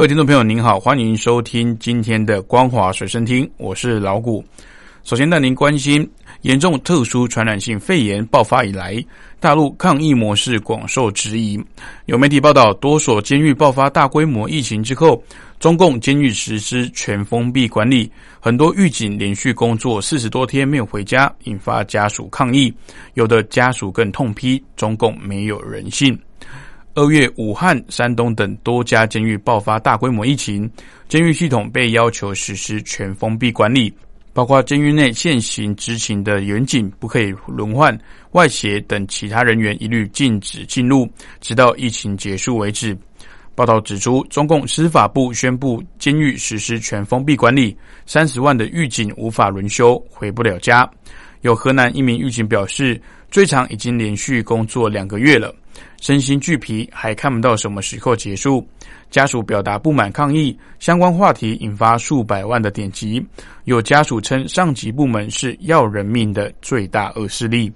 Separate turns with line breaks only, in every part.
各位听众朋友，您好，欢迎收听今天的光华随身听，我是老谷。首先带您关心严重特殊传染性肺炎爆发以来，大陆抗疫模式广受质疑。有媒体报道，多所监狱爆发大规模疫情之后，中共监狱实施全封闭管理，很多狱警连续工作四十多天没有回家，引发家属抗议。有的家属更痛批中共没有人性。二月，武汉、山东等多家监狱爆发大规模疫情，监狱系统被要求实施全封闭管理，包括监狱内现行执勤的员警不可以轮换，外协等其他人员一律禁止进入，直到疫情结束为止。报道指出，中共司法部宣布监狱实施全封闭管理，三十万的狱警无法轮休，回不了家。有河南一名狱警表示，最长已经连续工作两个月了。身心俱疲，还看不到什么时候结束。家属表达不满抗议，相关话题引发数百万的点击。有家属称，上级部门是要人命的最大恶势力。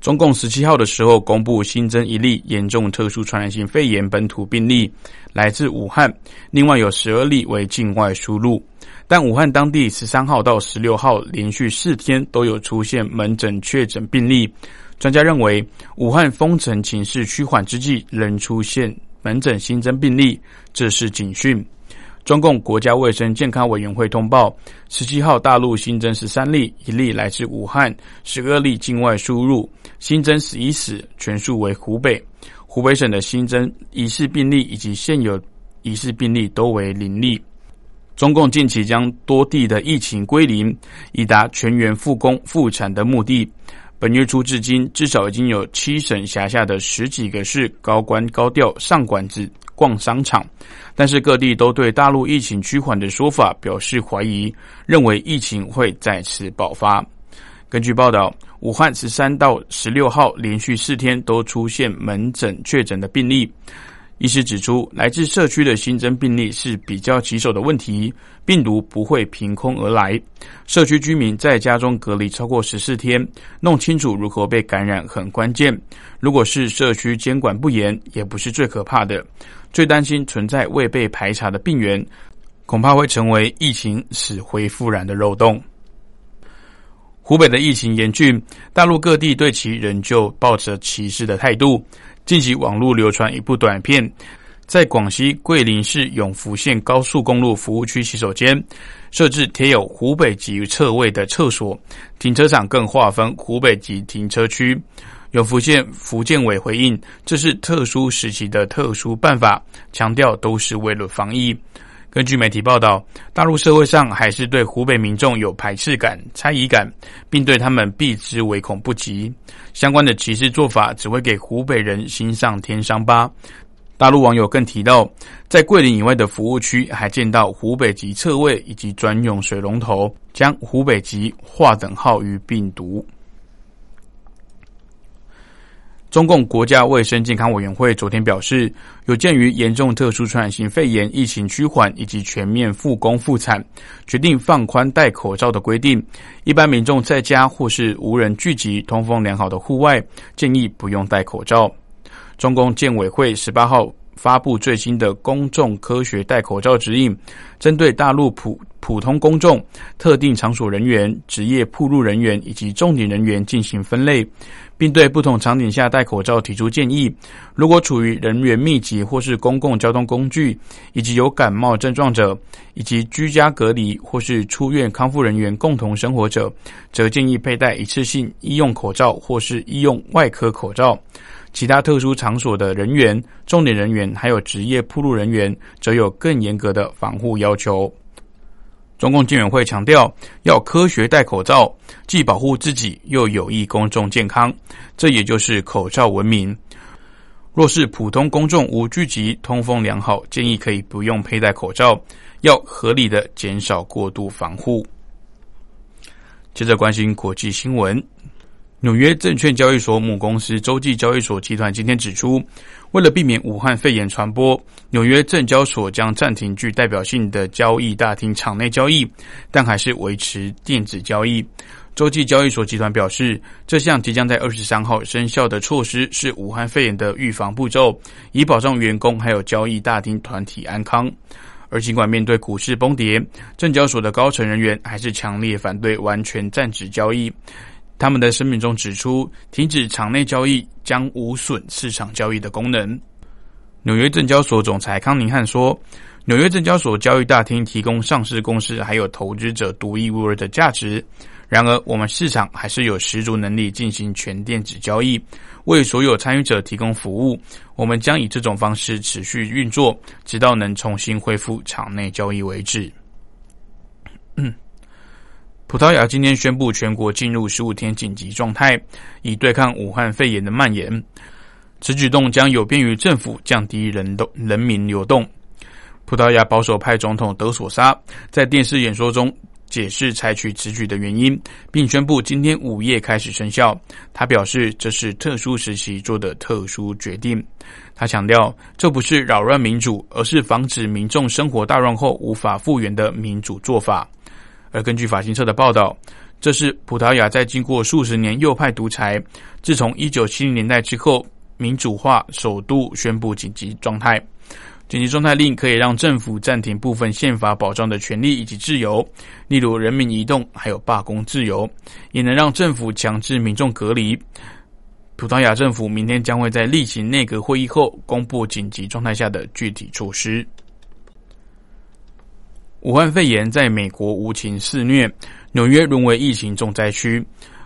中共十七号的时候公布新增一例严重特殊传染性肺炎本土病例，来自武汉。另外有十二例为境外输入，但武汉当地十三号到十六号连续四天都有出现门诊确诊病例。专家认为，武汉封城情势趋缓之际，仍出现门诊新增病例，这是警讯。中共国家卫生健康委员会通报，十七号大陆新增十三例，一例来自武汉，十二例境外输入，新增十一死，全数为湖北。湖北省的新增疑似病例以及现有疑似病例都为零例。中共近期将多地的疫情归零，以达全员复工复产的目的。本月初至今，至少已经有七省辖下的十几个市高官高调上馆子、逛商场，但是各地都对大陆疫情趋缓的说法表示怀疑，认为疫情会再次爆发。根据报道，武汉十三到十六号连续四天都出现门诊确诊的病例。医师指出，来自社区的新增病例是比较棘手的问题，病毒不会凭空而来。社区居民在家中隔离超过十四天，弄清楚如何被感染很关键。如果是社区监管不严，也不是最可怕的，最担心存在未被排查的病源，恐怕会成为疫情死灰复燃的漏洞。湖北的疫情严峻，大陆各地对其仍旧抱着歧视的态度。近期网络流传一部短片，在广西桂林市永福县高速公路服务区洗手间设置贴有湖北籍侧位的厕所，停车场更划分湖北籍停车区。永福县福建委回应，这是特殊时期的特殊办法，强调都是为了防疫。根据媒体报道，大陆社会上还是对湖北民众有排斥感、猜疑感，并对他们避之唯恐不及。相关的歧视做法只会给湖北人心上添伤疤。大陆网友更提到，在桂林以外的服务区还见到湖北籍侧位以及专用水龙头，将湖北籍划等号于病毒。中共国家卫生健康委员会昨天表示，有鉴于严重特殊传染性肺炎疫情趋缓以及全面复工复产，决定放宽戴口罩的规定。一般民众在家或是无人聚集、通风良好的户外，建议不用戴口罩。中共建委会十八号发布最新的公众科学戴口罩指引，针对大陆普普通公众、特定场所人员、职业铺路人员以及重点人员进行分类。并对不同场景下戴口罩提出建议。如果处于人员密集或是公共交通工具，以及有感冒症状者，以及居家隔离或是出院康复人员共同生活者，则建议佩戴一次性医用口罩或是医用外科口罩。其他特殊场所的人员、重点人员还有职业铺路人员，则有更严格的防护要求。中共监委会强调，要科学戴口罩，既保护自己，又有益公众健康。这也就是口罩文明。若是普通公众无聚集、通风良好，建议可以不用佩戴口罩，要合理的减少过度防护。接着关心国际新闻。纽约证券交易所母公司洲际交易所集团今天指出，为了避免武汉肺炎传播，纽约证交所将暂停具代表性的交易大厅场内交易，但还是维持电子交易。洲际交易所集团表示，这项即将在二十三号生效的措施是武汉肺炎的预防步骤，以保障员工还有交易大厅团体安康。而尽管面对股市崩跌，证交所的高层人员还是强烈反对完全暂止交易。他们的声明中指出，停止场内交易将无损市场交易的功能。纽约证交所总裁康宁汉说：“纽约证交所交易大厅提供上市公司还有投资者独一无二的价值。然而，我们市场还是有十足能力进行全电子交易，为所有参与者提供服务。我们将以这种方式持续运作，直到能重新恢复场内交易为止。”葡萄牙今天宣布全国进入十五天紧急状态，以对抗武汉肺炎的蔓延。此举动将有便于政府降低人动人民流动。葡萄牙保守派总统德索沙在电视演说中解释采取此举的原因，并宣布今天午夜开始生效。他表示这是特殊时期做的特殊决定。他强调，这不是扰乱民主，而是防止民众生活大乱后无法复原的民主做法。而根据法新社的报道，这是葡萄牙在经过数十年右派独裁，自从一九七零年代之后民主化首度宣布紧急状态。紧急状态令可以让政府暂停部分宪法保障的权利以及自由，例如人民移动还有罢工自由，也能让政府强制民众隔离。葡萄牙政府明天将会在例行内阁会议后公布紧急状态下的具体措施。武汉肺炎在美国无情肆虐，纽约沦为疫情重灾区。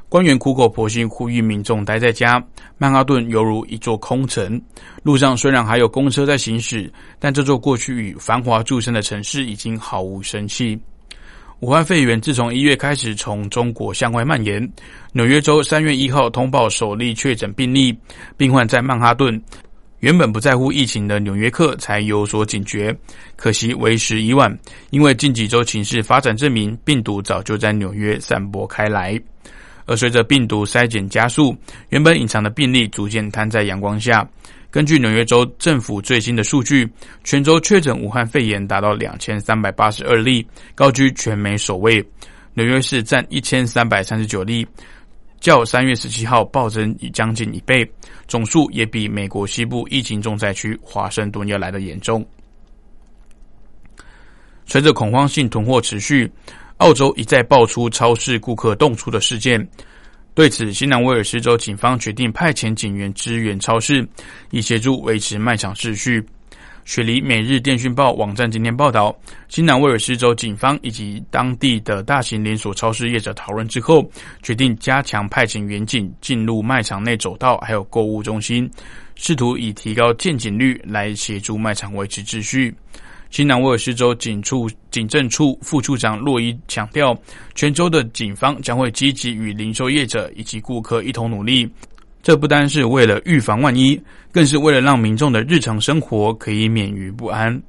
官员苦口婆心呼吁民众待在家，曼哈顿犹如一座空城。路上虽然还有公车在行驶，但这座过去与繁华著称的城市已经毫无生气。武汉肺炎自从一月开始从中国向外蔓延，纽约州三月一号通报首例确诊病例，病患在曼哈顿。原本不在乎疫情的纽约客才有所警觉，可惜为时已晚。因为近几周情势发展证明，病毒早就在纽约散播开来。而随着病毒筛检加速，原本隐藏的病例逐渐摊在阳光下。根据纽约州政府最新的数据，全州确诊武汉肺炎达到两千三百八十二例，高居全美首位。纽约市占一千三百三十九例。较三月十七号暴增已将近一倍，总数也比美国西部疫情重灾区华盛顿要来的严重。随着恐慌性囤货持续，澳洲一再爆出超市顾客冻出的事件。对此，新南威尔士州警方决定派遣警员支援超市，以协助维持卖场秩序。雪梨每日电讯报网站今天报道，新南威尔士州警方以及当地的大型连锁超市业者讨论之后，决定加强派遣员警进入卖场内走道，还有购物中心，试图以提高见警率来协助卖场维持秩序。新南威尔士州警处警政处副处长洛伊强调，全州的警方将会积极与零售业者以及顾客一同努力。这不单是为了预防万一，更是为了让民众的日常生活可以免于不安。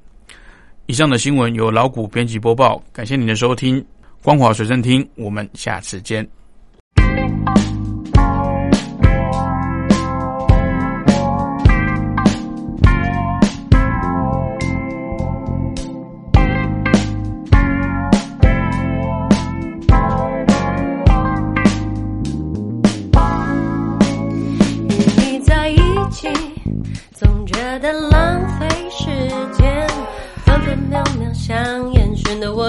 以上的新闻由老谷编辑播报，感谢您的收听，光华随身听，我们下次见。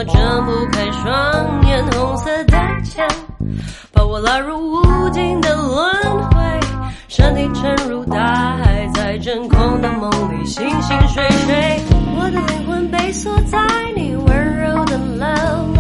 我睁不开双眼，红色的墙把我拉入无尽的轮回，身体沉入大海，在真空的梦里醒醒睡睡，我的灵魂被锁在你温柔的牢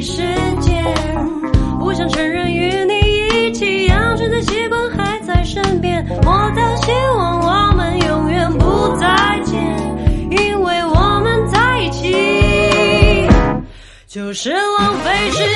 时间，不想承认与你一起养成的习惯还在身边。我倒希望我们永远不再见，因为我们在一起就是浪费时间。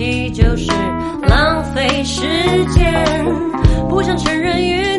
你就是浪费时间。不想承认与